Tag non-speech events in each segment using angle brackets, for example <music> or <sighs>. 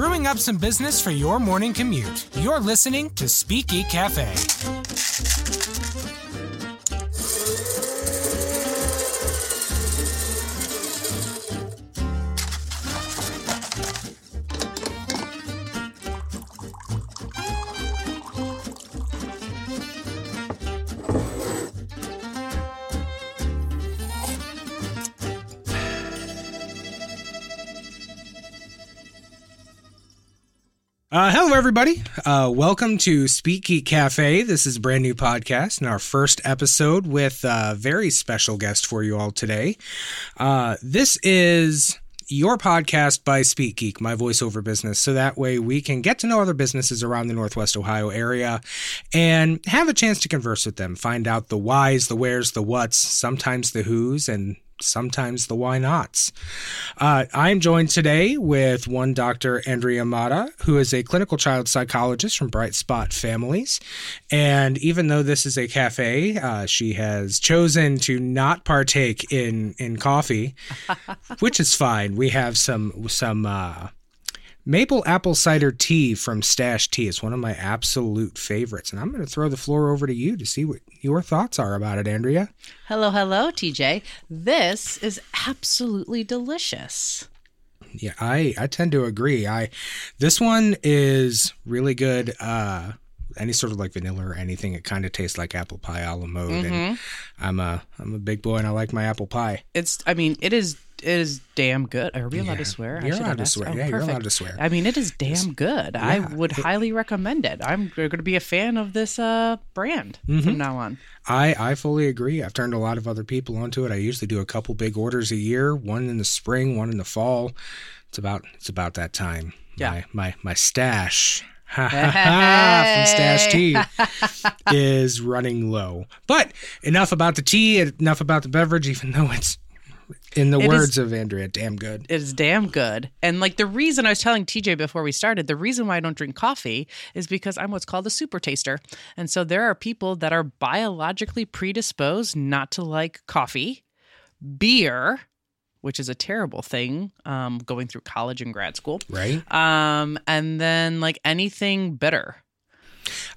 brewing up some business for your morning commute. You're listening to Speak Cafe. Uh, hello, everybody. Uh, welcome to Speak Geek Cafe. This is a brand new podcast and our first episode with a very special guest for you all today. Uh, this is your podcast by Speak Geek, my voiceover business. So that way we can get to know other businesses around the Northwest Ohio area and have a chance to converse with them, find out the whys, the wheres, the whats, sometimes the who's, and sometimes the why nots. Uh, I'm joined today with one Dr. Andrea Mata, who is a clinical child psychologist from Brightspot Families. And even though this is a cafe, uh, she has chosen to not partake in in coffee, <laughs> which is fine. We have some some. Uh, Maple apple cider tea from Stash Tea is one of my absolute favorites. And I'm going to throw the floor over to you to see what your thoughts are about it, Andrea. Hello, hello, TJ. This is absolutely delicious. Yeah, I, I tend to agree. I this one is really good. Uh any sort of like vanilla or anything, it kind of tastes like apple pie a la mode. Mm-hmm. And I'm a I'm a big boy and I like my apple pie. It's, I mean, it is, it is damn good. Are we allowed Yeah. to swear? I You're allowed to swear. Oh, Yeah, you're allowed to swear. I mean, it is damn good. I yeah. would highly recommend it. I'm going to be a fan of this uh, brand Mm-hmm. from now on. I, I fully agree. I've turned a lot of other people onto it. I usually do a couple big orders a year, one in the spring, one in the fall. It's about it's about that time. Yeah. My my my stash ha, ha, ha, from Stash Tea is running low. But enough about the tea, enough about the beverage, even though it's in the It is- words of Andrea, damn good. It is damn good. And like the reason I was telling TJ before we started, the reason why I don't drink coffee is because I'm what's called a super taster. And so there are people that are biologically predisposed not to like coffee, beer, which is a terrible thing um, going through college and grad school, Right? um, and then like anything bitter.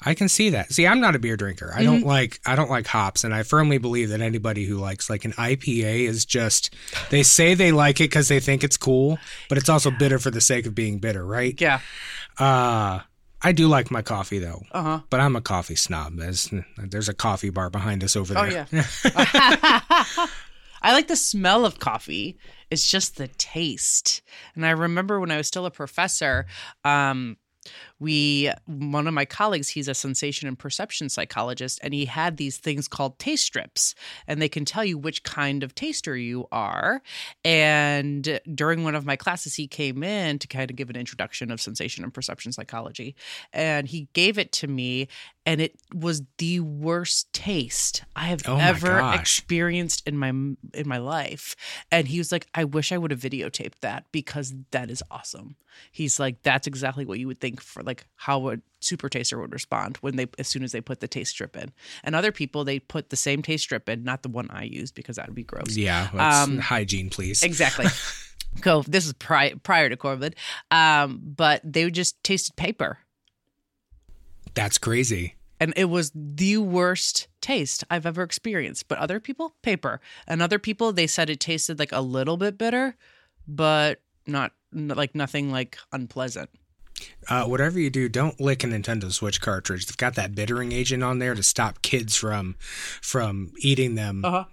I can see that. See, I'm not a beer drinker. I Mm-hmm. don't like I don't like hops, and I firmly believe that anybody who likes like an IPA is just they say they like it because they think it's cool, but it's also bitter for the sake of being bitter, right? Yeah. Uh I do like my coffee though, Uh huh. but I'm a coffee snob. There's, there's a coffee bar behind us over there. Oh there. yeah. <laughs> <laughs> I like the smell of coffee. It's just the taste. And I remember when I was still a professor, um, we one of my colleagues he's a sensation and perception psychologist and he had these things called taste strips and they can tell you which kind of taster you are. And during one of my classes he came in to kind of give an introduction of sensation and perception psychology and he gave it to me and it was the worst taste i have Oh ever gosh. experienced in my in my life. And he was like i wish i would have videotaped that because that is awesome. He's like that's exactly what you would think for like how a super taster would respond when they as soon as they put the taste strip in and other people they put the same taste strip in not the one i used because that would be gross Yeah, Um, hygiene, please. exactly <laughs> go this is pri- prior to covid um but they just tasted paper That's crazy. and it was the worst taste I've ever experienced. But other people, paper, and other people, they said it tasted like a little bit bitter, but not like nothing like unpleasant. Uh, whatever you do, don't lick a Nintendo Switch cartridge. They've got that bittering agent on there to stop kids from from eating them. Uh-huh.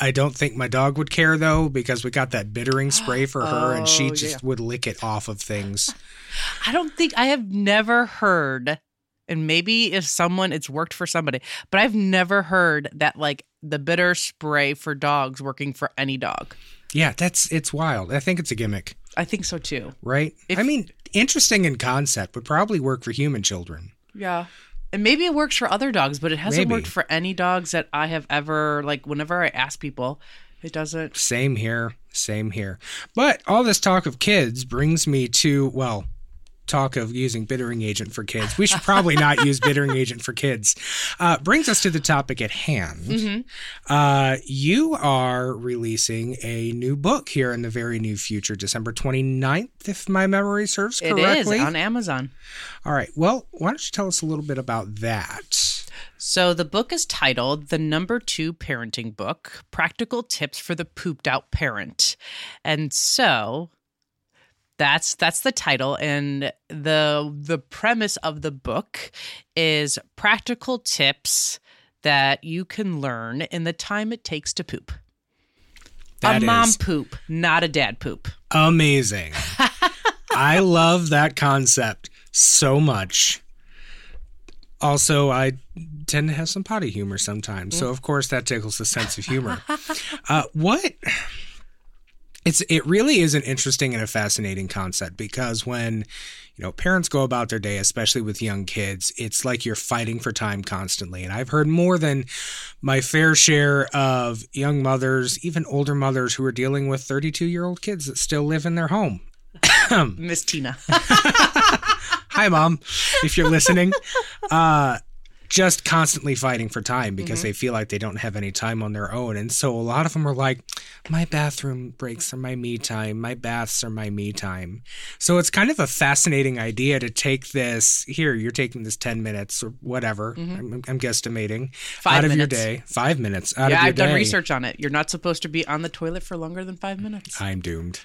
I don't think my dog would care though because we got that bittering spray for her, and she Oh, just yeah. would lick it off of things. <laughs> I don't think I have never heard, and maybe if someone it's worked for somebody, but I've never heard that like the bitter spray for dogs working for any dog. Yeah, that's it's wild. I think it's a gimmick, I think so too. right? If- I mean, interesting in concept would probably work for human children. Yeah. And maybe it works for other dogs, but it hasn't Maybe. worked for any dogs that I have ever like whenever I ask people, it doesn't Same here, same here. But all this talk of kids brings me to well, talk of using bittering agent for kids. We should probably not use bittering agent for kids. Uh, brings us to the topic at hand. Mm-hmm. Uh, you are releasing a new book here in the very near future, December 29th, if my memory serves correctly. is on Amazon. All right. Well, why don't you tell us a little bit about that? So the book is titled The Number Two Parenting Book Practical Tips for the Pooped Out Parent. And so that's that's the title and the the premise of the book is practical tips that you can learn in the time it takes to poop. That a mom poop, not a dad poop. amazing. <laughs> I love that concept so much. Also, I tend to have some potty humor sometimes, so of course that tickles the sense of humor. <laughs> uh, what? It's it really is an interesting and a fascinating concept because when you know parents go about their day, especially with young kids, it's like you're fighting for time constantly. And I've heard more than my fair share of young mothers, even older mothers, who are dealing with 32 year old kids that still live in their home. Miss Tina. <laughs> Hi, mom, if you're listening. Uh, just constantly fighting for time because mm-hmm. they feel like they don't have any time on their own. And so a lot of them are like, my bathroom breaks are my me time. My baths are my me time. So it's kind of a fascinating idea to take this here, you're taking this 10 minutes or whatever. Mm-hmm. I'm, I'm guesstimating Five out of your day, five minutes out yeah, of your I've done research on it. You're not supposed to be on the toilet for longer than five minutes. I'm doomed.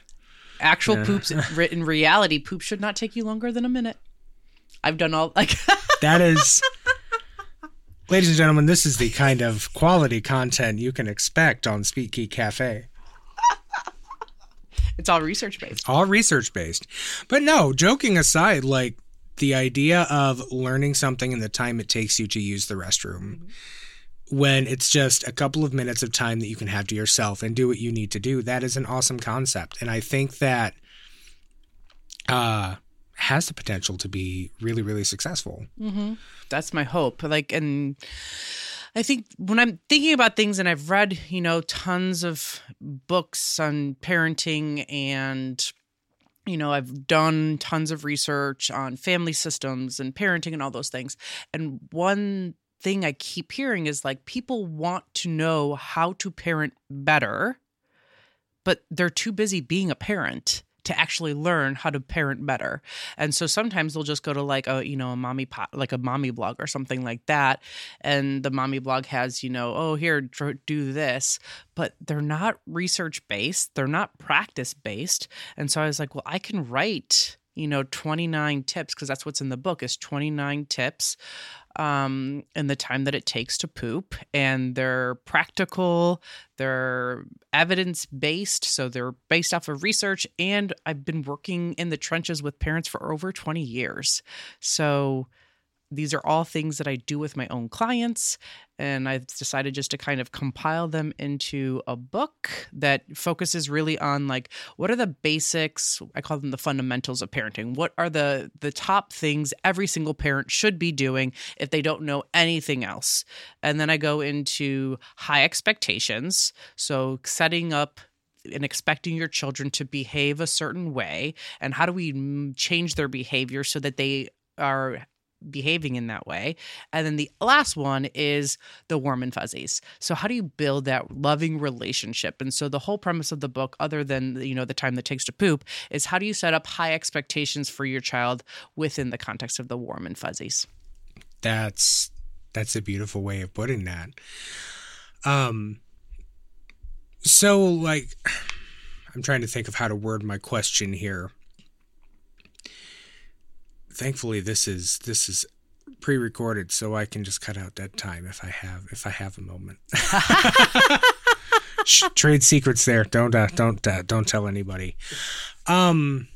Actual poops <laughs> re- in reality, poop should not take you longer than a minute. I've done all like That is, <laughs> ladies and gentlemen, this is the kind of quality content you can expect on Speak Geek Cafe. it's all research based. all research based. But no, joking aside, like the idea of learning something in the time it takes you to use the restroom when it's just a couple of minutes of time that you can have to yourself and do what you need to do, that is an awesome concept. And I think that uh has the potential to be really, really successful. Mm-hmm. That's my hope. Like, and I think when I'm thinking about things, and I've read, you know, tons of books on parenting and you know, I've done tons of research on family systems and parenting and all those things. And one thing I keep hearing is like people want to know how to parent better, but they're too busy being a parent to actually learn how to parent better. And so sometimes they'll just go to like a, you know, a mommy pot, like a mommy blog or something like that. And the mommy blog has, you know, oh, here, do this, but they're not research based. They're not practice based. And so I was like, well, I can write, you know, 29 tips because that's what's in the book is 29 tips um in the time that it takes to poop and they're practical they're evidence based so they're based off of research and i've been working in the trenches with parents for over 20 years. So these are all things that I do with my own clients. And I've decided just to kind of compile them into a book that focuses really on like what are the basics, I call them the fundamentals of parenting. What are the the top things every single parent should be doing if they don't know anything else? And then I go into high expectations. So setting up and expecting your children to behave a certain way and how do we mm, change their behavior so that they are behaving in that way. And then the last one is the warm and fuzzies. So how do you build that loving relationship? And so the whole premise of the book other than you know the time that takes to poop is how do you set up high expectations for your child within the context of the warm and fuzzies? That's that's a beautiful way of putting that. Um so like <sighs> I'm trying to think of how to word my question here. Thankfully this is this is pre-recorded so I can just cut out that time if I have if I have a moment. <laughs> Shh, trade secrets there. Don't uh, don't uh, don't tell anybody. Um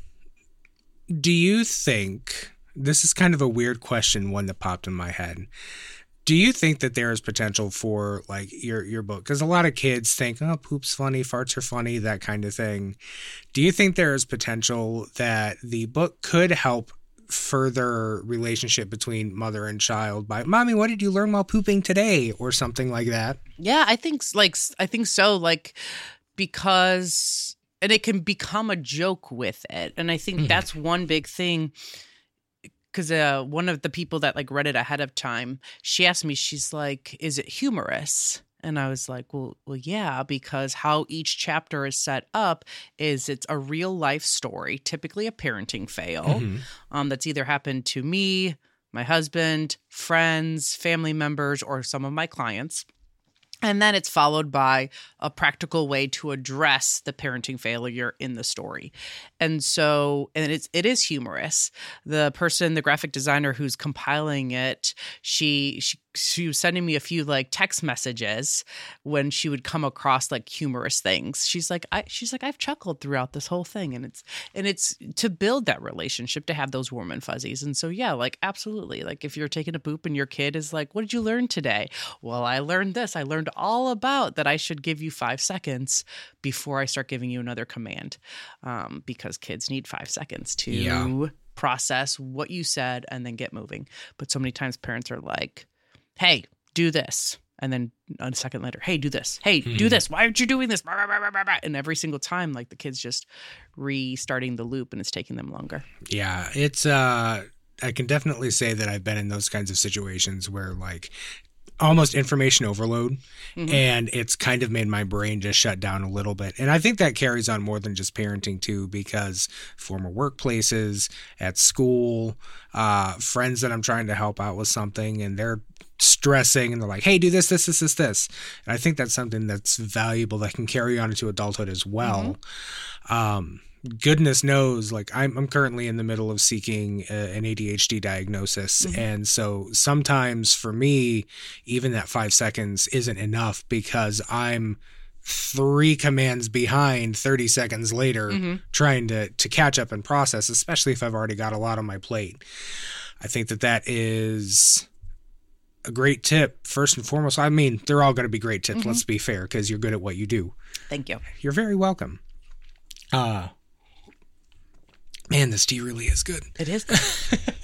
do you think this is kind of a weird question one that popped in my head do you think that there is potential for like your your book because a lot of kids think oh poop's funny farts are funny that kind of thing do you think there is potential that the book could help further relationship between mother and child by mommy what did you learn while pooping today or something like that Yeah, I think like I think so like because and it can become a joke with it. And I think that's one big thing because uh, one of the people that like read it ahead of time, she asked me, she's like, "Is it humorous?" And I was like, "Well, well, yeah, because how each chapter is set up is it's a real life story, typically a parenting fail, Mhm. um, that's either happened to me, my husband, friends, family members, or some of my clients." And then it's followed by a practical way to address the parenting failure in the story. And so, and it's it is humorous. The person, the graphic designer who's compiling it, she she she was sending me a few like text messages when she would come across like humorous things. She's like, I she's like, I've chuckled throughout this whole thing. And it's and it's to build that relationship, to have those warm and fuzzies. And so yeah, like absolutely. Like if you're taking a poop and your kid is like, What did you learn today? Well, I learned this. I learned all about that I should give you five seconds before I start giving you another command. Um, because kids need five seconds to Yeah. process what you said and then get moving. But so many times parents are like, Hey, do this. And then a second later, hey, do this. Hey, do Mhm. this. Why aren't you doing this? And every single time, like the kid's just restarting the loop and it's taking them longer. Yeah, it's uh I can definitely say that I've been in those kinds of situations where like almost information overload Mhm. and it's kind of made my brain just shut down a little bit. And I think that carries on more than just parenting too because former workplaces, at school, uh friends that I'm trying to help out with something and they're stressing and they're like, "Hey, do this this this this this." And I think that's something that's valuable that can carry on into adulthood as well. Um goodness knows like I'm, I'm currently in the middle of seeking uh, an adhd diagnosis Mhm. and so sometimes for me even that five seconds isn't enough because i'm three commands behind 30 seconds later Mhm. trying to to catch up and process especially if i've already got a lot on my plate i think that that is a great tip first and foremost i mean they're all going to be great tips Mhm. let's be fair because you're good at what you do Thank you. you're very welcome. Uh man, this tea really is good. It is. <laughs>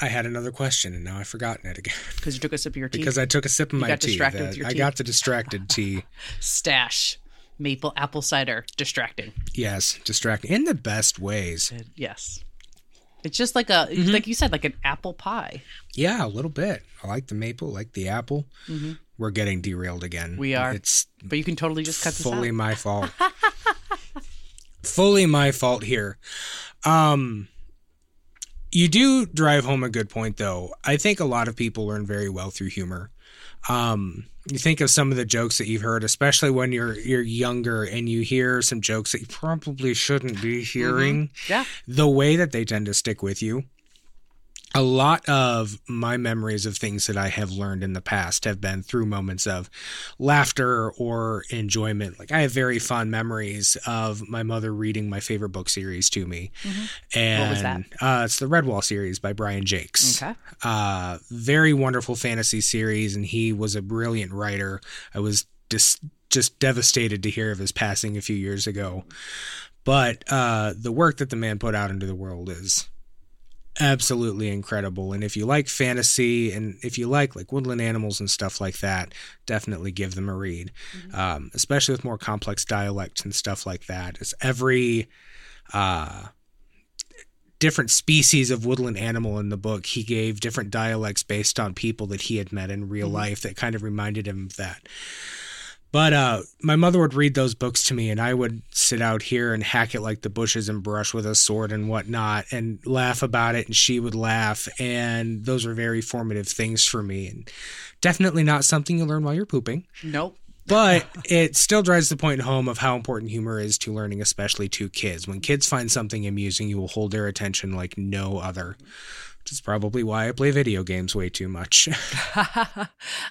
I had another question and now I've forgotten it again Because you took a sip of your tea. because I took a sip of my got tea. distracted with your I got the distracted tea. <laughs> Stash. Maple apple cider. Distracting. Yes, distracting in the best ways. It- yes. It's just like a, Mm-hmm. like you said, like an apple pie. Yeah, a little bit. I like the maple, like the apple. Mhm. We're getting derailed again. We are. It's But you can totally just cut this fully out. my fault. <laughs> fully my fault here. Um you do drive home a good point though. I think a lot of people learn very well through humor. Um you think of some of the jokes that you've heard, especially when you're you're younger and you hear some jokes that you probably shouldn't be hearing Yeah. the way that they tend to stick with you. A lot of my memories of things that I have learned in the past have been through moments of laughter or enjoyment. Like I have very fond memories of my mother reading my favorite book series to me. Mhm. And What was that? Uh, it's the Redwall series by Brian Jacques Okay. uh, very wonderful fantasy series, and he was a brilliant writer. I was just just devastated to hear of his passing a few years ago. But uh, the work that the man put out into the world is absolutely incredible. And if you like fantasy, and if you like like woodland animals and stuff like that, definitely give them a read. Um, especially with more complex dialects and stuff like that. It's every uh, different species of woodland animal in the book. He gave different dialects based on people that he had met in real Mhm. life that kind of reminded him of that. But uh, my mother would read those books to me, and I would sit out here and hack it like the bushes and brush with a sword and whatnot, and laugh about it, and she would laugh, and those were very formative things for me, and definitely not something you learn while you're pooping Nope. but <laughs> it still drives the point home of how important humor is to learning, especially to kids. When kids find something amusing, you will hold their attention like no other. Which is probably why I play video games way too much. <laughs> <laughs>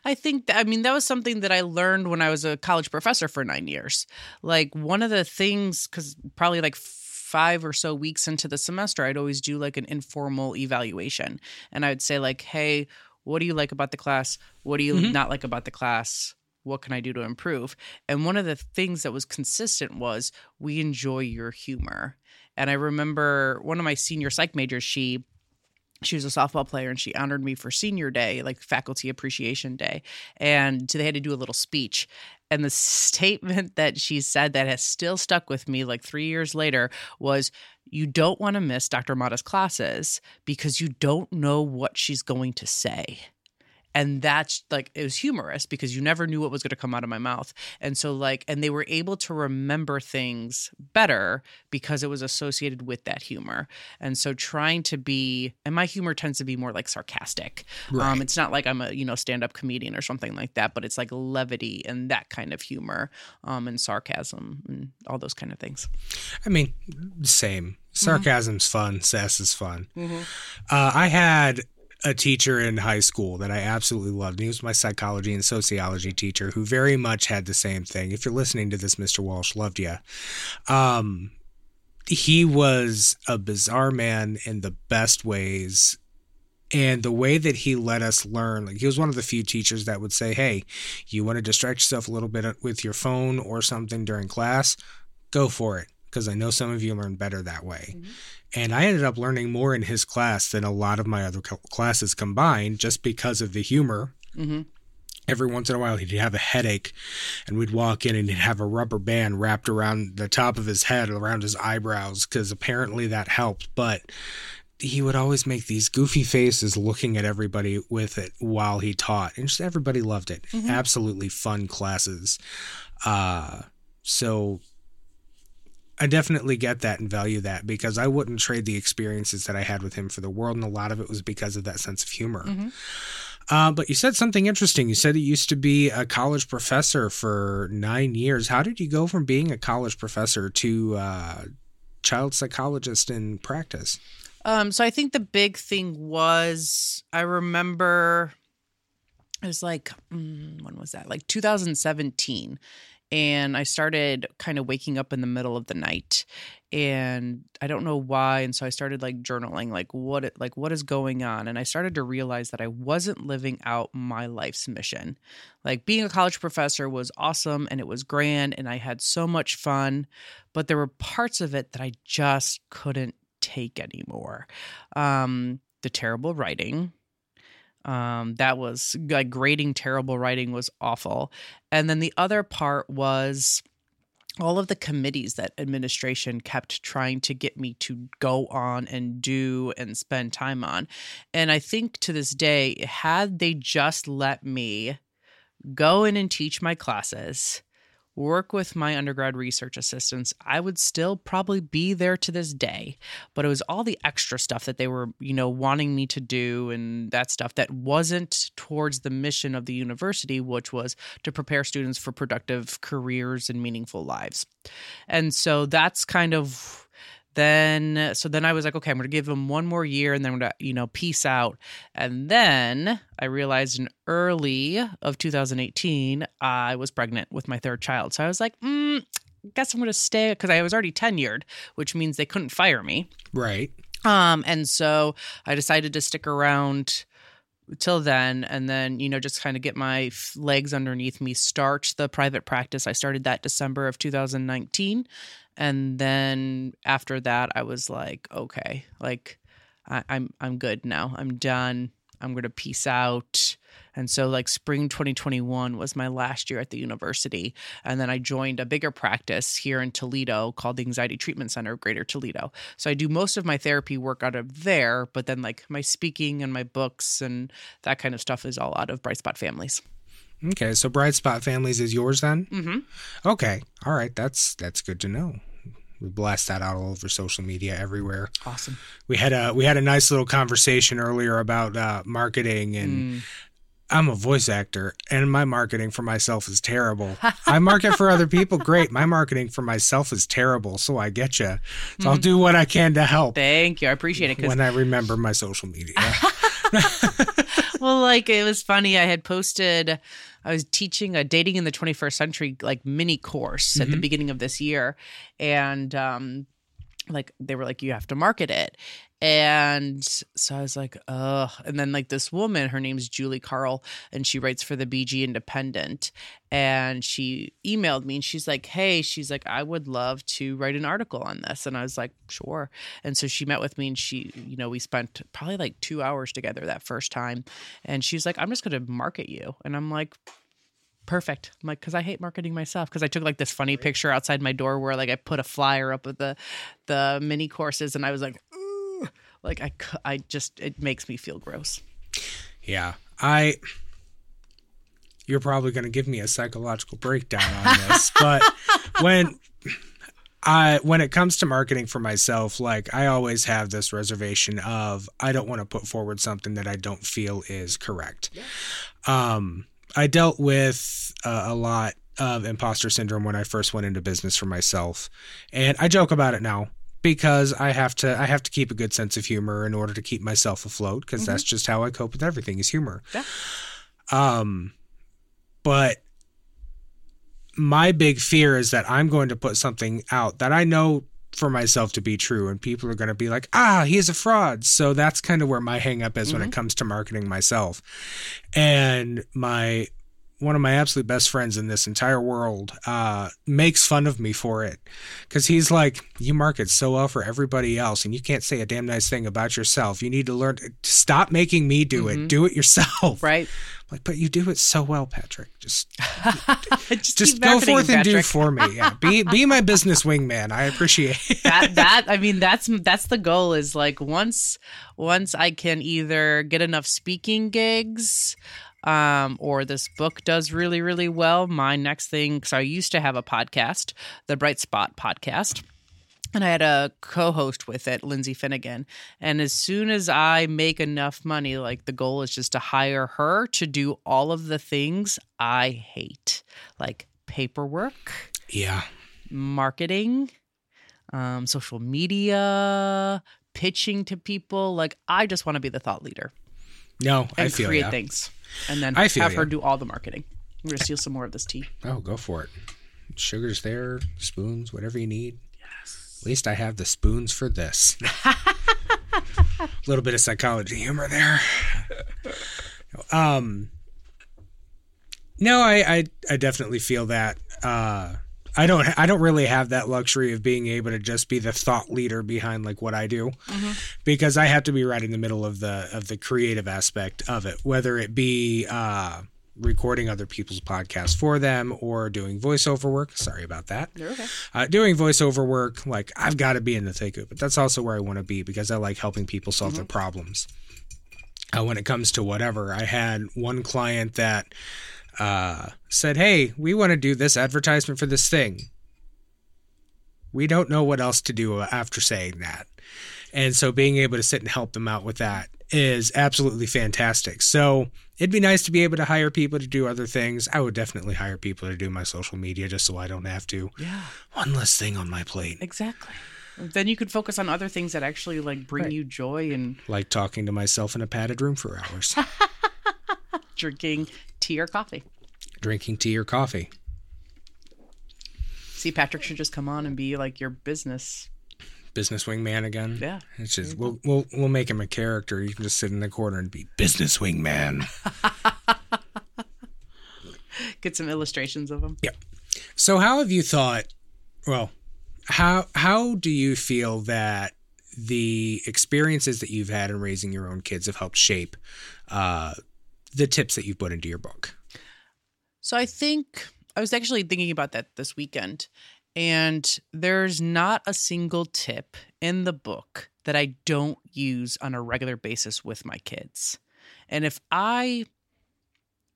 I think that, I mean that was something that I learned when I was a college professor for 9 years. Like one of the things cuz probably like 5 or so weeks into the semester I'd always do like an informal evaluation and I would say like hey, what do you like about the class? What do you Mhm. not like about the class? What can I do to improve? And one of the things that was consistent was we enjoy your humor. And I remember one of my senior psych majors, she she was a softball player and she honored me for senior day, like faculty appreciation day. And they had to do a little speech. And the <laughs> statement that she said that has still stuck with me like three years later was you don't want to miss Dr. Mata's classes because you don't know what she's going to say and that's like it was humorous because you never knew what was going to come out of my mouth and so like and they were able to remember things better because it was associated with that humor and so trying to be and my humor tends to be more like sarcastic Right. um it's not like i'm a you know stand-up comedian or something like that but it's like levity and that kind of humor um and sarcasm and all those kind of things I mean, same. Sarcasm's fun. Sass is fun. Uh, I had a teacher in high school that I absolutely loved. He was my psychology and sociology teacher who very much had the same thing. If you're listening to this, Mr. Walsh, loved you. Um, he was a bizarre man in the best ways. And the way that he let us learn, like he was one of the few teachers that would say, Hey, you want to distract yourself a little bit with your phone or something during class? Go for it. Because I know some of you learn better that way. And I ended up learning more in his class than a lot of my other cl- classes combined just because of the humor. mm-hmm. Every once in a while, he'd have a headache, and we'd walk in and he'd have a rubber band wrapped around the top of his head, around his eyebrows, because apparently that helped. But he would always make these goofy faces looking at everybody with it while he taught, and just everybody loved it. Absolutely fun classes. Uh, so I definitely get that and value that because I wouldn't trade the experiences that I had with him for the world, and a lot of it was because of that sense of humor. Uh, but you said something interesting. You said you used to be a college professor for nine years. How did you go from being a college professor to uh, child psychologist in practice? Um, so I think the big thing was I remember it was like mm, when was that? Like 2017, and I started kind of waking up in the middle of the night, and I don't know why, and so I started like journaling, like what it, like what is going on, and I started to realize that I wasn't living out my life's mission. Like being a college professor was awesome and it was grand, and I had so much fun, but there were parts of it that I just couldn't take anymore. Um, the terrible writing. Um, that was like grading terrible writing was awful. And then the other part was all of the committees that administration kept trying to get me to go on and do and spend time on. And I think to this day, had they just let me go in and teach my classes, work with my undergrad research assistants, I would still probably be there to this day. But it was all the extra stuff that they were, you know, wanting me to do and that stuff that wasn't towards the mission of the university, which was to prepare students for productive careers and meaningful lives. And so that's kind of then so then I was like, okay, I'm gonna give them one more year and then I'm gonna, you know, peace out. And then I realized in early of 2018, I was pregnant with my third child. So I was like, mm, guess I'm gonna stay because I was already tenured, which means they couldn't fire me. Right. Um, and so I decided to stick around till then and then you know just kind of get my legs underneath me start the private practice i started that december of 2019 and then after that i was like okay like I, i'm i'm good now. I'm done. I'm gonna peace out. And so like spring 2021 was my last year at the university. And then i joined a bigger practice here in toledo called the anxiety treatment center of greater toledo. So i do most of my therapy work out of there but then like my speaking and my books and that kind of stuff is all out of bright spot families Okay. So Brightspot Families is yours then? mm-hmm. Okay. All right. That's that's good to know. We blast that out all over social media everywhere. awesome We had a we had a nice little conversation earlier about uh, marketing and Mm. I'm a voice actor and my marketing for myself is terrible. I market for other people, great. My marketing for myself is terrible, so I get you. So I'll do what I can to help thank you i appreciate it when I remember my social media. <laughs> <laughs> well, like it was funny. I had posted, I was teaching a dating in the 21st century like mini course at the beginning of this year, and um, like they were like you have to market it and so i was like ugh and then like this woman her name's julie carle and she writes for the bg independent and she emailed me and she's like hey she's like i would love to write an article on this and i was like sure and so she met with me and she you know we spent probably like two hours together that first time and she's like i'm just going to market you and i'm like perfect. I'm like, because I hate marketing myself. Because I took like this funny picture outside my door where like I put a flyer up with the the mini courses, and I was like. Like I I just it makes me feel gross. Yeah, I. You're probably going to give me a psychological breakdown on this, <laughs> but when I when it comes to marketing for myself, like I always have this reservation of I don't want to put forward something that I don't feel is correct. Yeah. Um I dealt with uh, a lot of imposter syndrome when I first went into business for myself, and I joke about it now because I have to I have to keep a good sense of humor in order to keep myself afloat because mm-hmm. that's just how I cope with everything is humor. Yeah. Um, but my big fear is that I'm going to put something out that I know for myself to be true and people are going to be like ah he is a fraud so that's kind of where my hang up is mm-hmm. when it mm-hmm. comes to marketing myself and my one of my absolute best friends in this entire world uh, makes fun of me for it because he's like you market so well for everybody else and you can't say a damn nice thing about yourself you need to learn to stop making me do mm-hmm. it do it yourself <laughs> right like, but you do it so well, Patrick. Just <laughs> just, just go forth and do for me. Yeah, be be my <laughs> business wingman. I appreciate that. That I mean, that's that's the goal. Is like once once I can either get enough speaking gigs. Um, or this book does really, really well. My next thing, because I used to have a podcast, the Bright Spot podcast and I had a co-host with it, Lindsay Finnegan. And as soon as I make enough money, like the goal is just to hire her to do all of the things I hate, like paperwork, yeah, marketing, um, social media, pitching to people. Like I just want to be the thought leader. No, I feel create ya. things, and then I have ya. her do all the marketing. I'm gonna steal some more of this tea. Oh, go for it. Sugar's there, spoons, whatever you need. Yes. At least I have the spoons for this. <laughs> A little bit of psychology humor there. um, no, I, I, I definitely feel that. Uh, I don't I don't really have that luxury of being able to just be the thought leader behind like what I do mm-hmm. because I have to be right in the middle of the of the creative aspect of it whether it be uh, recording other people's podcasts for them or doing voiceover work. Sorry about that. Okay. Uh, doing voiceover work, like I've got to be in the thick of it. But that's also where I want to be because I like helping people solve mm-hmm. their problems. Uh, when it comes to whatever, I had one client that uh, said, Hey, we want to do this advertisement for this thing. We don't know what else to do after saying that. And so being able to sit and help them out with that is absolutely fantastic. So it'd be nice to be able to hire people to do other things. I would definitely hire people to do my social media just so I don't have to. Yeah. One less thing on my plate. Exactly. Then you could focus on other things that actually like bring right. you joy and like talking to myself in a padded room for hours. <laughs> Drinking tea or coffee. Drinking tea or coffee. See, Patrick should just come on and be like your business business wingman again. Yeah, it's just we'll we'll we'll make him a character. You can just sit in the corner and be business wingman. <laughs> Get some illustrations of him. Yep. So, how have you thought? Well, how how do you feel that the experiences that you've had in raising your own kids have helped shape uh, the tips that you've put into your book? So, I think I was actually thinking about that this weekend, and there's not a single tip in the book that I don't use on a regular basis with my kids. And if I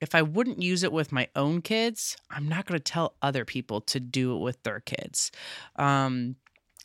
if I wouldn't use it with my own kids, I'm not going to tell other people to do it with their kids. Um,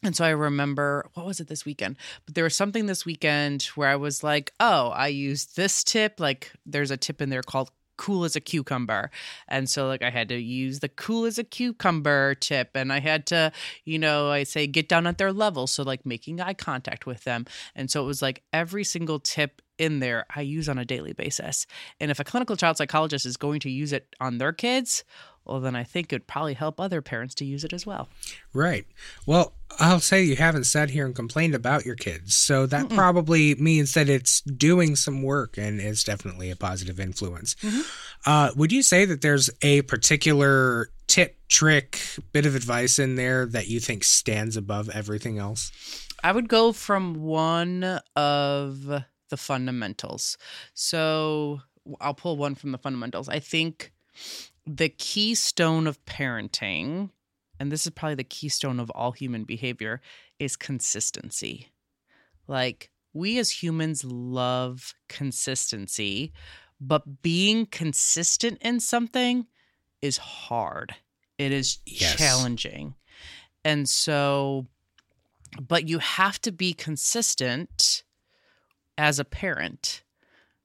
and so I remember, what was it this weekend? But there was something this weekend where I was like, oh, I used this tip. Like, there's a tip in there called cool as a cucumber. And so like I had to use the cool as a cucumber tip and I had to, you know, I say get down at their level. So like making eye contact with them. And so it was like every single tip in there I use on a daily basis. And if a clinical child psychologist is going to use it on their kids, well, then I think it'd probably help other parents to use it as well. Right. Well, I'll say you haven't sat here and complained about your kids. So that probably means that it's doing some work and is definitely a positive influence. Uh, would you say that there's a particular tip, trick, bit of advice in there that you think stands above everything else? I would go from one of the fundamentals. So I'll pull one from the fundamentals. I think the keystone of parenting, and this is probably the keystone of all human behavior, is consistency. Like, we as humans love consistency, but being consistent in something is hard. It is Yes. challenging. And so, but you have to be consistent as a parent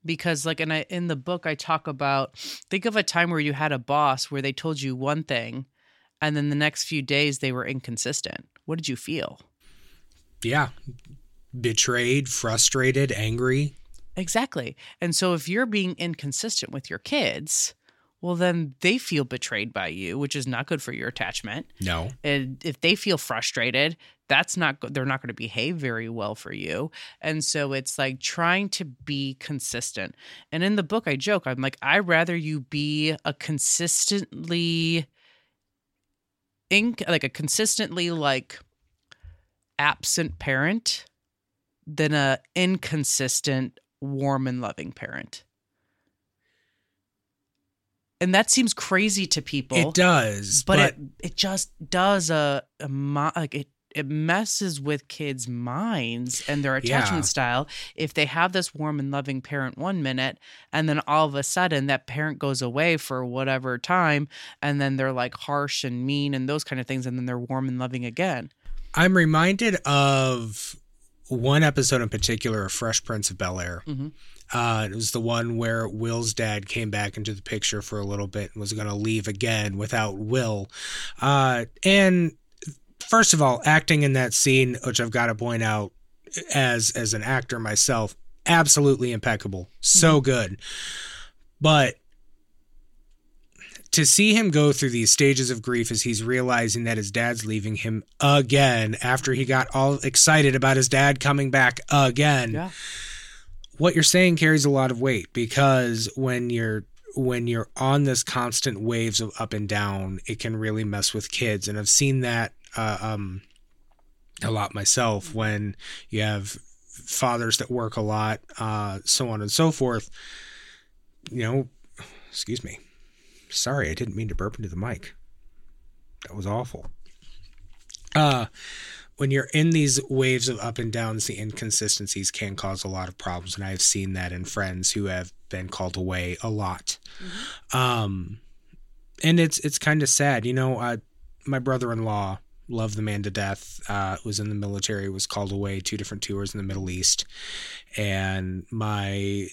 because like and I in the book I talk about think of a time where you had a boss where they told you one thing and then the next few days they were inconsistent. What did you feel? Yeah. Betrayed, frustrated, angry. Exactly. And so if you're being inconsistent with your kids, well then they feel betrayed by you, which is not good for your attachment. No. and if they feel frustrated that's not they're not going to behave very well for you and so it's like trying to be consistent and in the book i joke i'm like i rather you be a consistently inc- like a consistently like absent parent than a inconsistent warm and loving parent and that seems crazy to people It does. but, But, it it just does a, a mo- like it it messes with kids' minds and their attachment Yeah. style if they have this warm and loving parent one minute and then all of a sudden that parent goes away for whatever time and then they're like harsh and mean and those kind of things and then they're warm and loving again. I'm reminded of one episode in particular of Fresh Prince of Bel Air. Mhm. Uh, it was the one where Will's dad came back into the picture for a little bit and was going to leave again without Will. Uh, and first of all, acting in that scene, which I've got to point out as as an actor myself, absolutely impeccable, so good. But to see him go through these stages of grief as he's realizing that his dad's leaving him again after he got all excited about his dad coming back again. Yeah. what you're saying carries a lot of weight because when you're when you're on this constant waves of up and down it can really mess with kids. And i've seen that uh, um a lot myself when you have fathers that work a lot uh so on and so forth. You know excuse me sorry i didn't mean to burp into the mic that was awful uh when you're in these waves of up and downs, the inconsistencies can cause a lot of problems, and I've seen that in friends who have been called away a lot. Um, and it's it's kind of sad, you know. Uh, my brother-in-law loved the man to death. Uh, was in the military, was called away two different tours in the Middle East, and my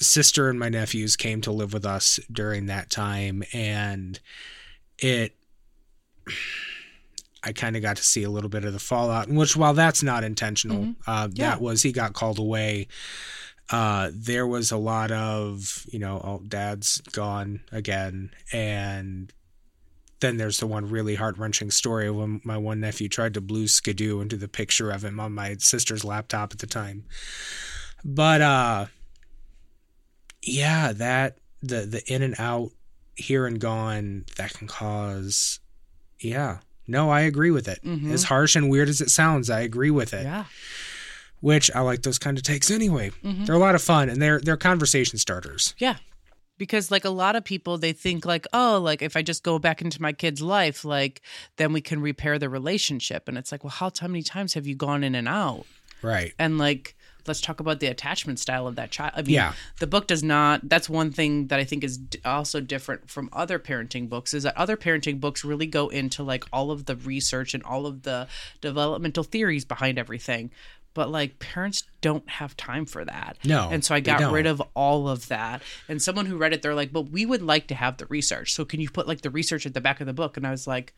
sister and my nephews came to live with us during that time, and it. I kind of got to see a little bit of the fallout, which while that's not intentional, Mhm. uh, Yeah. that was he got called away. Uh, there was a lot of you know, oh, dad's gone again, and then there's the one really heart wrenching story when my one nephew tried to blue skidoo into the picture of him on my sister's laptop at the time. But uh, yeah, that the the in and out, here and gone, that can cause, yeah. No, I agree with it. Mhm. As harsh and weird as it sounds, I agree with it. Yeah. Which I like those kind of takes anyway. Mhm. They're a lot of fun and they're they're conversation starters. Yeah. Because like a lot of people they think like, oh, like if I just go back into my kid's life, like then we can repair the relationship. And it's like, well, how, how many times have you gone in and out? Right. And like let's talk about the attachment style of that child. I mean, Yeah. the book does not that's one thing that I think is d- also different from other parenting books is that other parenting books really go into like all of the research and all of the developmental theories behind everything. But like parents don't have time for that. No, And so I got rid of all of that. And someone who read it, they're like, but we would like to have the research. So can you put like the research at the back of the book? And I was like,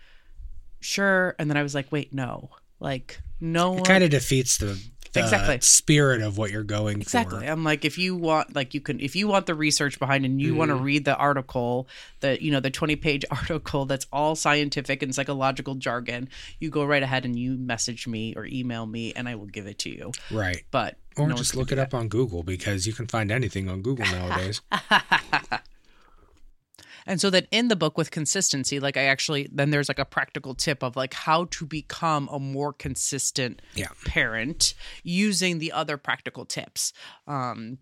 sure. And then I was like, wait, no. Like, no It one. kind of defeats the the Exactly. spirit of what you're going Exactly. for. I'm like, if you want, like, you can, if you want the research behind and you want to mm-hmm. read the article, the, you know, the 20 page <laughs> article that's all scientific and psychological jargon, you go right ahead and you message me or email me and I will give it to you. Right. But, Or no just look it up on Google because you can find anything on Google nowadays. <laughs> And so that in the book with consistency, like I actually then there's like a practical tip of like how to become a more consistent Yeah. parent using the other practical tips. Um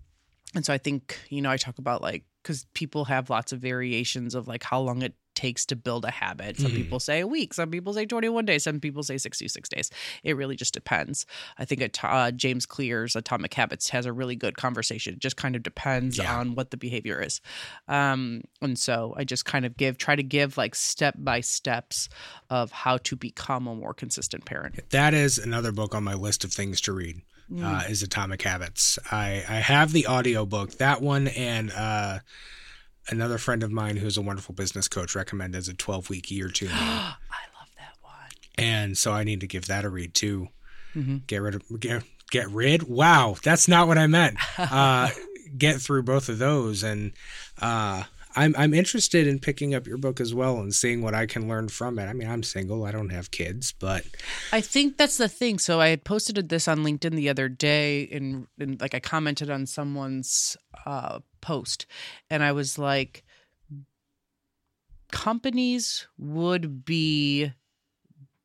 and so I think, you know, I talk about like cuz people have lots of variations of like how long it takes to build a habit. Some Mhm. people say a week, some people say 21 days, some people say 66 days. It really just depends. I think at, uh, James Clear's Atomic Habits has a really good conversation. It just kind of depends Yeah. on what the behavior is. Um, and so I just kind of give, try to give like step by steps of how to become a more consistent parent. That is another book on my list of things to read. Mm. Uh, is Atomic Habits. I I have the audiobook, that one, and uh, another friend of mine who's a wonderful business coach recommended as a 12 week year to me. <gasps> I love that one. and so I need to give that a read too. Mhm. Get rid of get get rid. Wow, that's not what I meant. <laughs> Uh, get through both of those, and uh, I'm I'm interested in picking up your book as well and seeing what I can learn from it. I mean, I'm single, I don't have kids, but I think that's the thing. So I had posted this on LinkedIn the other day, and, and like I commented on someone's uh, post, and I was like, companies would be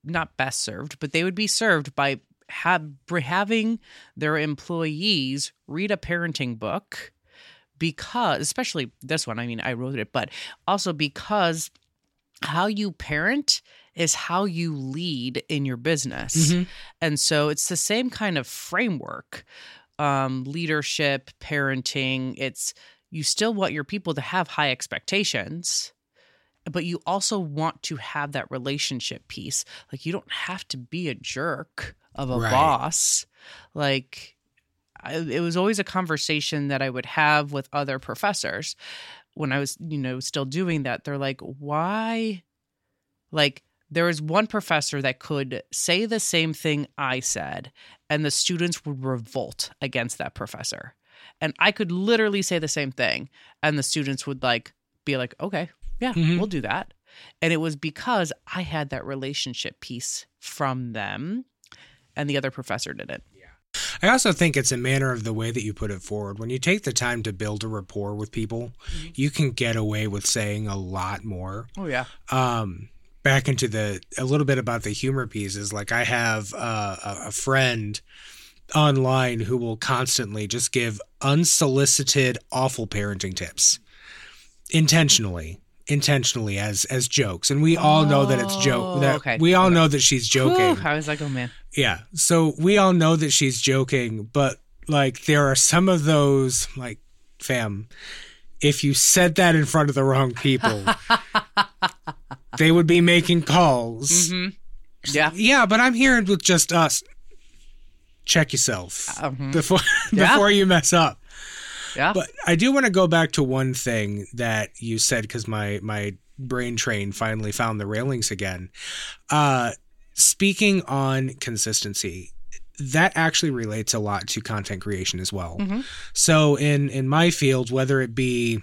not best served, but they would be served by have, having their employees read a parenting book because, especially this one. I mean, I wrote it, but also because how you parent is how you lead in your business. Mhm. And so it's the same kind of framework um, leadership, parenting. It's you still want your people to have high expectations, but you also want to have that relationship piece. Like you don't have to be a jerk of a Right. boss. Like I, it was always a conversation that I would have with other professors when I was, you know, still doing that. They're like, why? Like, there was one professor that could say the same thing I said, and the students would revolt against that professor. And I could literally say the same thing, and the students would like be like, okay, yeah, Mhm. we'll do that. And it was because I had that relationship piece from them, and the other professor didn't. I also think it's a manner of the way that you put it forward. When you take the time to build a rapport with people, you can get away with saying a lot more. Oh yeah. um back into the a little bit about the humor pieces like i have uh, a, a friend online who will constantly just give unsolicited awful parenting tips intentionally intentionally as as jokes and we all know that it's joke Oh, that okay. we all know that she's joking Whew, I was like, oh man. yeah. So we all know that she's joking, but like there are some of those like fam, if you said that in front of the wrong people, <laughs> they would be making calls. hmm Yeah. Yeah, but I'm here with just us. Check yourself Mhm. before <laughs> Yeah. before you mess up. Yeah. But I do want to go back to one thing that you said because my my brain train finally found the railings again. Uh, speaking on consistency, that actually relates a lot to content creation as well. Mhm. So in in my field, whether it be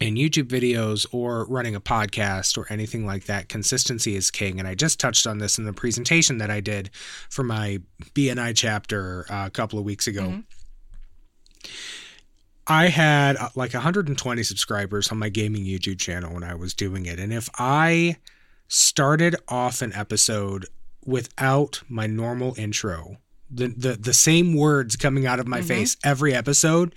in YouTube videos or running a podcast or anything like that, consistency is king. And I just touched on this in the presentation that I did for my BNI chapter uh, a couple of weeks ago. Mhm. I had uh, like 120 subscribers on my gaming YouTube channel when I was doing it. And if I started off an episode without my normal intro, the, the, the same words coming out of my Mhm. face every episode,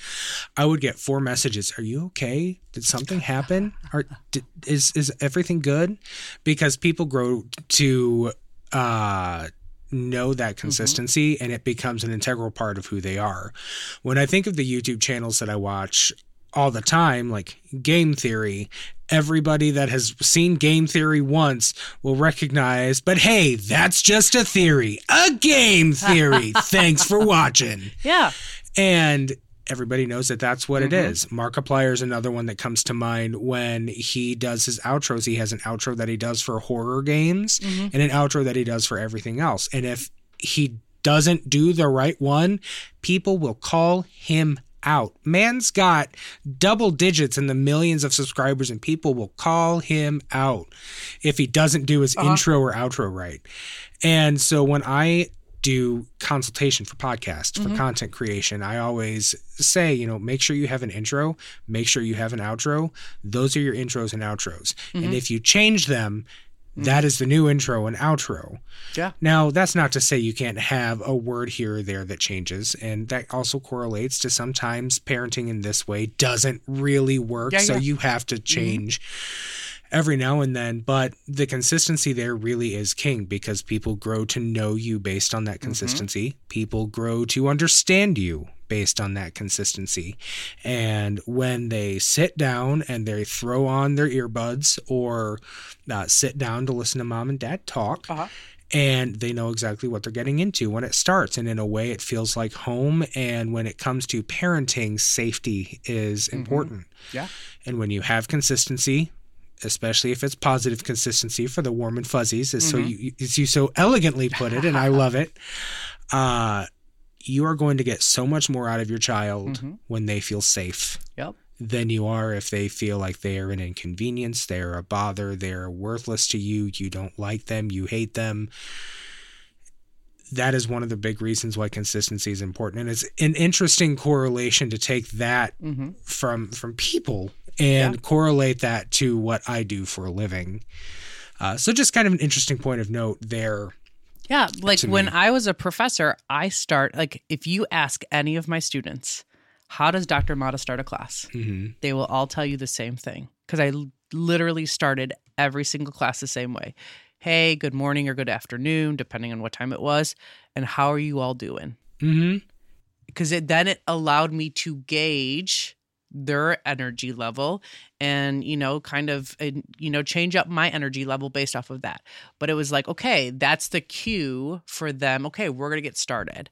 I would get four messages. Are you okay? Did something happen? Are, did, is, is everything good? Because people grow to uh, know that mm-hmm. consistency and it becomes an integral part of who they are. When I think of the YouTube channels that I watch all the time, like Game Theory, everybody that has seen Game Theory once will recognize, but hey, that's just a theory, a game theory. <laughs> Thanks for watching. Yeah. And everybody knows that that's what it Mhm. is. Markiplier is another one that comes to mind when he does his outros. He has an outro that he does for horror games Mhm. and an outro that he does for everything else. And if he doesn't do the right one, people will call him out. Man's got double digits in the millions of subscribers, and people will call him out if he doesn't do his intro or outro right. And so when I do consultation for podcasts for mm-hmm. content creation. I always say you know make sure you have an intro make sure you have an outro. Those are your intros and outros. And mm-hmm. if you change them mm-hmm. that is the new intro and outro. Yeah. now that's not to say you can't have a word here or there that changes and that also correlates to sometimes parenting in this way doesn't really work Yeah, so yeah. you have to change every now and then but the consistency there really is king because people grow to know you based on that consistency. People grow to understand you based on that consistency. And when they sit down and they throw on their earbuds or uh, sit down to listen to mom and dad talk Uh-huh. and they know exactly what they're getting into when it starts. And in a way it feels like home. And when it comes to parenting safety is important. Yeah. and when you have consistency, especially if it's positive consistency for the warm and fuzzies, as so you as you so elegantly put it, and I love it. Uh, you are going to get so much more out of your child when they feel safe Yep. than you are if they feel like they are an inconvenience, they're a bother, they're worthless to you, you don't like them, you hate them. That is one of the big reasons why consistency is important. And it's an interesting correlation to take that Mm-hmm. from from people and Yeah. correlate that to what I do for a living. Uh, so just kind of an interesting point of note there. Yeah, like when. I was a professor, I start like if you ask any of my students, how does Dr. Mata start a class? hmm They will all tell you the same thing because I l- literally started every single class the same way. Hey, good morning or good afternoon, depending on what time it was, and how are you all doing? Because it then it allowed me to gauge their energy level and you know kind of you know change up my energy level based off of that. But it was like okay that's the cue for them. Okay we're going to get started.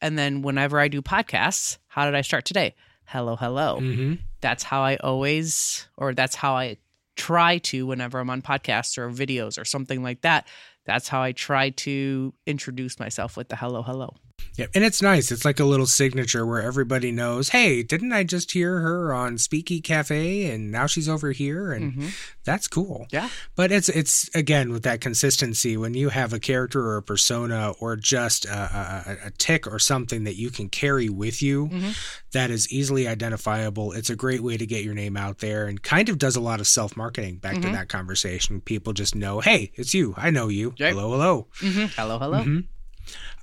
And then whenever i do podcasts how did i start today? Hello hello. Hmm that's how i always or that's how i try to whenever i'm on podcasts or videos or something like that. That's how i try to introduce myself with the hello hello Yeah, and it's nice. It's like a little signature where everybody knows, hey, didn't I just hear her on Speaky Cafe and now she's over here and Mhm. that's cool. yeah But it's it's again with that consistency when you have a character or a persona or just a, a, a tick or something that you can carry with you Mhm. that is easily identifiable. It's a great way to get your name out there and kind of does a lot of self marketing. Back to Mhm. that conversation, people just know, hey, it's you. I know you. Yep. Hello, hello. hmm hello hello Mhm.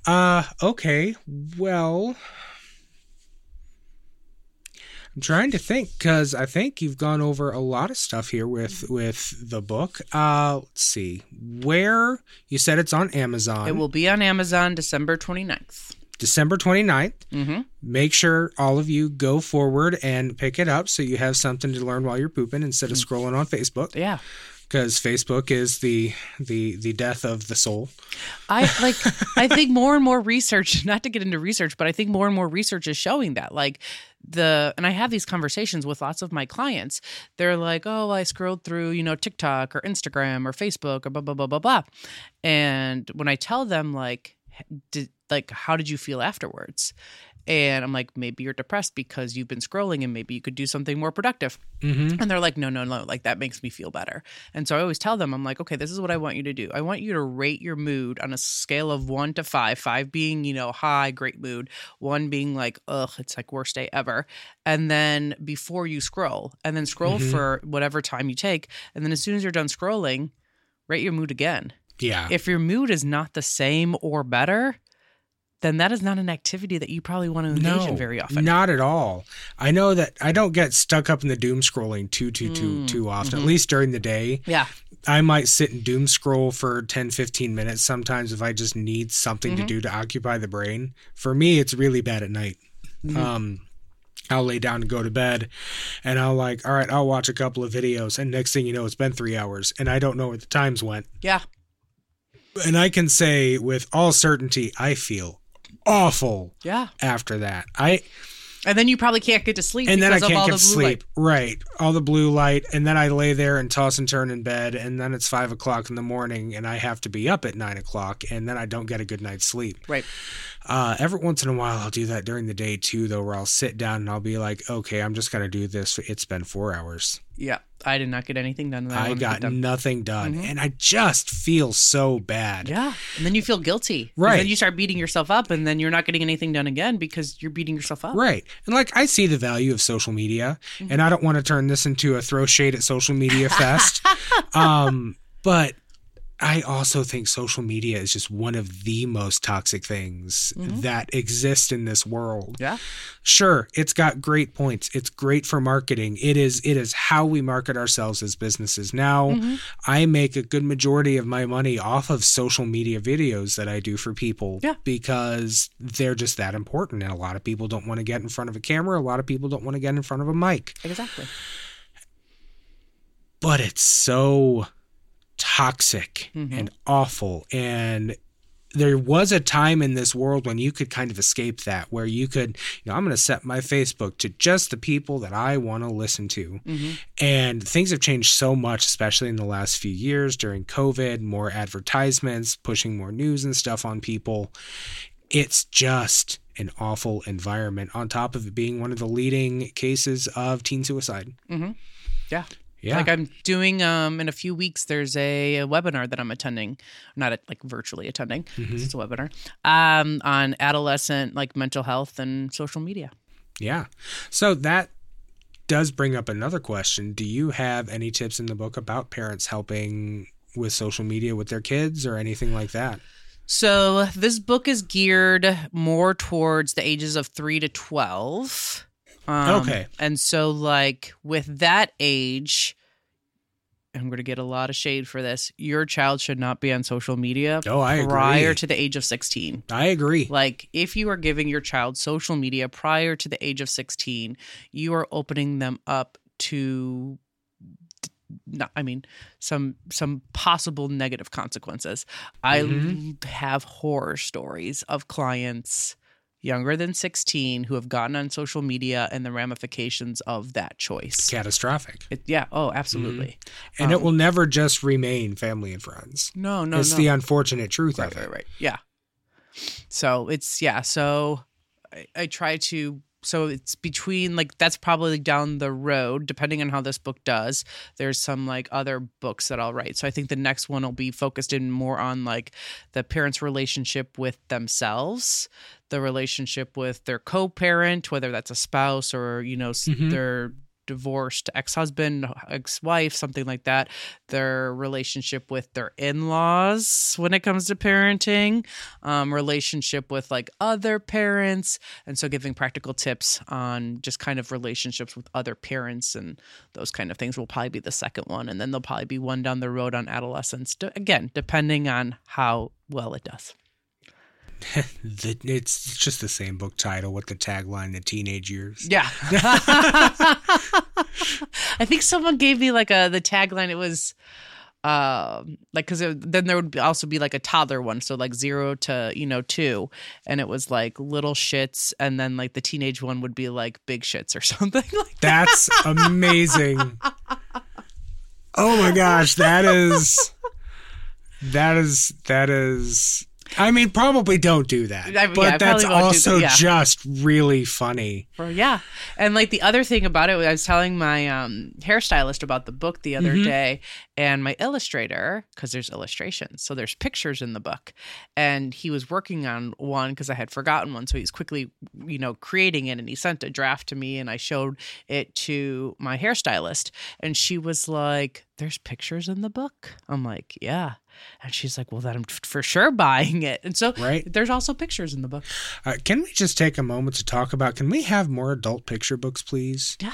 Uh, okay. Well, I'm trying to think because I think you've gone over a lot of stuff here with with the book. Uh, let's see. Where you said it's on Amazon. It will be on Amazon December 29th. December 29th. Mm-hmm. Make sure all of you go forward and pick it up so you have something to learn while you're pooping instead of scrolling on Facebook Yeah. Because Facebook is the the the death of the soul. I <laughs> like I think more and more research, <laughs> not to get into research, but I think more and more research is showing that like the and I have these conversations with lots of my clients. They're like, "Oh, I scrolled through, you know, TikTok or Instagram or Facebook or blah blah blah blah blah." And when I tell them like did like how did you feel afterwards? And I'm like, maybe you're depressed because you've been scrolling and maybe you could do something more productive. Mm-hmm. And they're like, no, no, no, like that makes me feel better. And so I always tell them, I'm like, okay, this is what I want you to do. I want you to rate your mood on a scale of one to five, five being, you know, high, great mood, one being like, ugh, it's like worst day ever. And then before you scroll, and then scroll Mhm. for whatever time you take. And then as soon as you're done scrolling, rate your mood again. Yeah. If your mood is not the same or better, then that is not an activity that you probably want to engage in very often. Not at all. I know that I don't get stuck up in the doom scrolling too too too Mm, too often. mhm. At least during the day, Yeah. I might sit and doom scroll for 10 15 minutes sometimes if I just need something to Mhm. do to occupy the brain. For me, it's really bad at night. Mhm. Um I'll lay down and go to bed and I'll like, all right, I'll watch a couple of videos and next thing you know it's been 3 hours and I don't know where the times went. Yeah. And I can say with all certainty I feel awful Yeah. after that. I And then you probably can't get to sleep and then I can't get the to sleep. Right, all the blue light, and then I lay there and toss and turn in bed, and then it's five o'clock in the morning, and I have to be up at nine o'clock, and then I don't get a good night's sleep. Right. Uh, every once in a while, I'll do that during the day too, though, where I'll sit down and I'll be like, okay, I'm just gonna do this. It's been four hours. Yeah. I did not get anything done. that I to got done. nothing done, Mhm. and I just feel so bad. Yeah. And then you feel guilty, Right. Then you start beating yourself up and then you're not getting anything done again because you're beating yourself up. Right. And like I see the value of social media Mm-hmm. and I don't want to turn this into a throw shade at social media fest. <laughs> um but I also think social media is just one of the most toxic things Mhm. that exist in this world. Yeah. Sure, it's got great points. It's great for marketing. It is it is how we market ourselves as businesses. Now, Mhm. I make a good majority of my money off of social media videos that I do for people Yeah. because they're just that important. And a lot of people don't want to get in front of a camera. A lot of people don't want to get in front of a mic. Exactly. But it's so toxic Mhm. and awful. And there was a time in this world when you could kind of escape that, where you could, you know, I'm going to set my Facebook to just the people that I want to listen to. hmm And things have changed so much, especially in the last few years during COVID, more advertisements, pushing more news and stuff on people. It's just an awful environment, on top of it being one of the leading cases of teen suicide. hmm Yeah. Yeah. Like I'm doing um in a few weeks. There's a, a webinar that I'm attending, not at, like virtually attending. Mhm. It's a webinar um on adolescent like mental health and social media. Yeah. So that does bring up another question. Do you have any tips in the book about parents helping with social media with their kids or anything like that? So this book is geared more towards the ages of three to twelve. Um, Okay. And so, like with that age, I'm going to get a lot of shade for this. Your child should not be on social media Oh, I prior agree. to the age of 16. I agree. Like, if you are giving your child social media prior to the age of 16, you are opening them up to not, I mean, some some possible negative consequences. I Mhm. have horror stories of clients younger than 16 who have gotten on social media and the ramifications of that choice. Catastrophic. It, yeah, oh, absolutely. And it Um, will never just remain family and friends. No, no, it's no. the unfortunate truth right, of it. right, right. Yeah. So it's yeah. So I, I try to. So it's between like that's probably down the road, depending on how this book does. There's some like other books that I'll write. So I think the next one will be focused in more on like the parents' relationship with themselves, the relationship with their co-parent, whether that's a spouse or you know s Mhm. their divorced ex-husband, ex-wife, something like that. Their relationship with their in-laws when it comes to parenting, um, relationship with like other parents, and so giving practical tips on just kind of relationships with other parents and those kind of things will probably be the second one, and then there'll probably be one down the road on adolescence. D- again, depending on how well it does. <laughs> It's just the same book title with the tagline "The Teenage Years." Yeah. <laughs> <laughs> I think someone gave me like a the tagline. It was um like because then there would also be like a toddler one so like zero to you know two and it was like little shits and then like the teenage one would be like big shits or <laughs> something like That's amazing. oh my gosh, that is that is that is I mean probably don't do that. I- yeah, but I that's probably won't do also that, yeah. just really funny. Yeah. And like the other thing about it, I was telling my um, hairstylist about the book the other Mhm. day, and my illustrator, because there's illustrations, so there's pictures in the book, and he was working on one because I had forgotten one, so he's quickly, you know, creating it, and he sent a draft to me, and I showed it to my hairstylist, and she was like, "There's pictures in the book." I'm like, "Yeah," and she's like, "Well, then I'm f- for sure buying it," and so. Right? There's also pictures in the book. Uh, can we just take a moment to talk about can we have more adult picture books please? Yeah.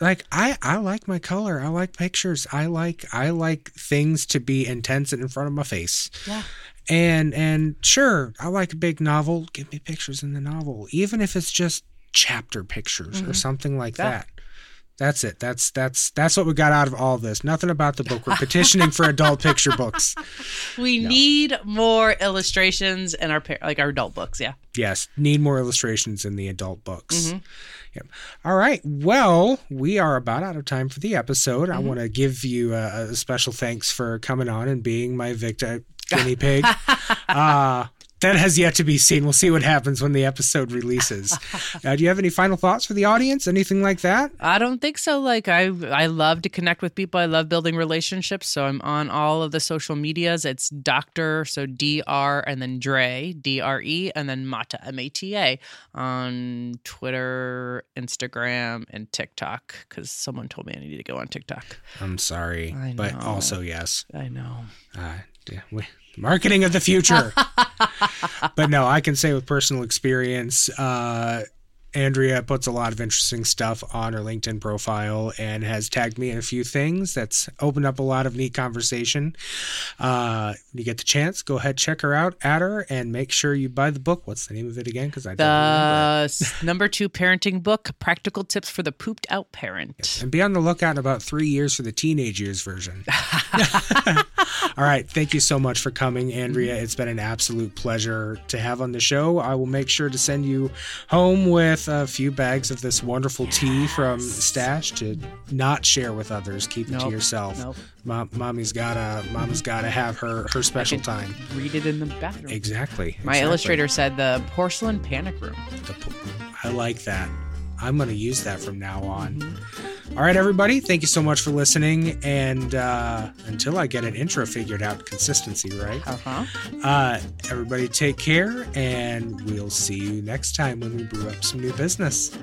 Like I I like my color. I like pictures. I like I like things to be intense and in front of my face. Yeah. And and sure, I like a big novel. Give me pictures in the novel, even if it's just chapter pictures or Mhm. something like Yeah. that. That's it. That's that's that's what we got out of all this. Nothing about the book. We're petitioning for adult picture books. <laughs> We No. need more illustrations in our like our adult books. Yeah. Yes, need more illustrations in the adult books. Mhm. Yep. All right. Well, we are about out of time for the episode. I Mhm. want to give you a, a special thanks for coming on and being my victim guinea pig. <laughs> uh, that has yet to be seen. We'll see what happens when the episode releases. <laughs> Uh, do you have any final thoughts for the audience? Anything like that? I don't think so. Like I, I love to connect with people. I love building relationships. So I'm on all of the social medias. It's Doctor, so D R, and then Dre, D R E, and then Mata, M A T A, on Twitter, Instagram, and TikTok. Because someone told me I needed to go on TikTok. I'm sorry, I but also yes. I know. Uh, yeah, we, marketing of the future. <laughs> but no, I can say with personal experience, uh, Andrea puts a lot of interesting stuff on her LinkedIn profile and has tagged me in a few things that's opened up a lot of neat conversation. Uh, you get the chance, go ahead, check her out, at her, and make sure you buy the book. What's the name of it again? Because I don't. The number two parenting book, Practical Tips for the Pooped Out Parent. And be on the lookout in about three years for the teenage years version. <laughs> All right. Thank you so much for coming, Andrea. It's been an absolute pleasure to have on the show. I will make sure to send you home with a few bags of this wonderful tea from Stash to not share with others. Keep it to yourself. Nope. Mom, mommy's gotta, mama's gotta have her her special time. Read it in the bathroom. Exactly. My exactly. illustrator said the porcelain panic room. The po- I like that. I'm going to use that from now on. All right, everybody. Thank you so much for listening. And uh, until I get an intro figured out, consistency, right? Uh-huh. Uh, everybody take care, and we'll see you next time when we brew up some new business.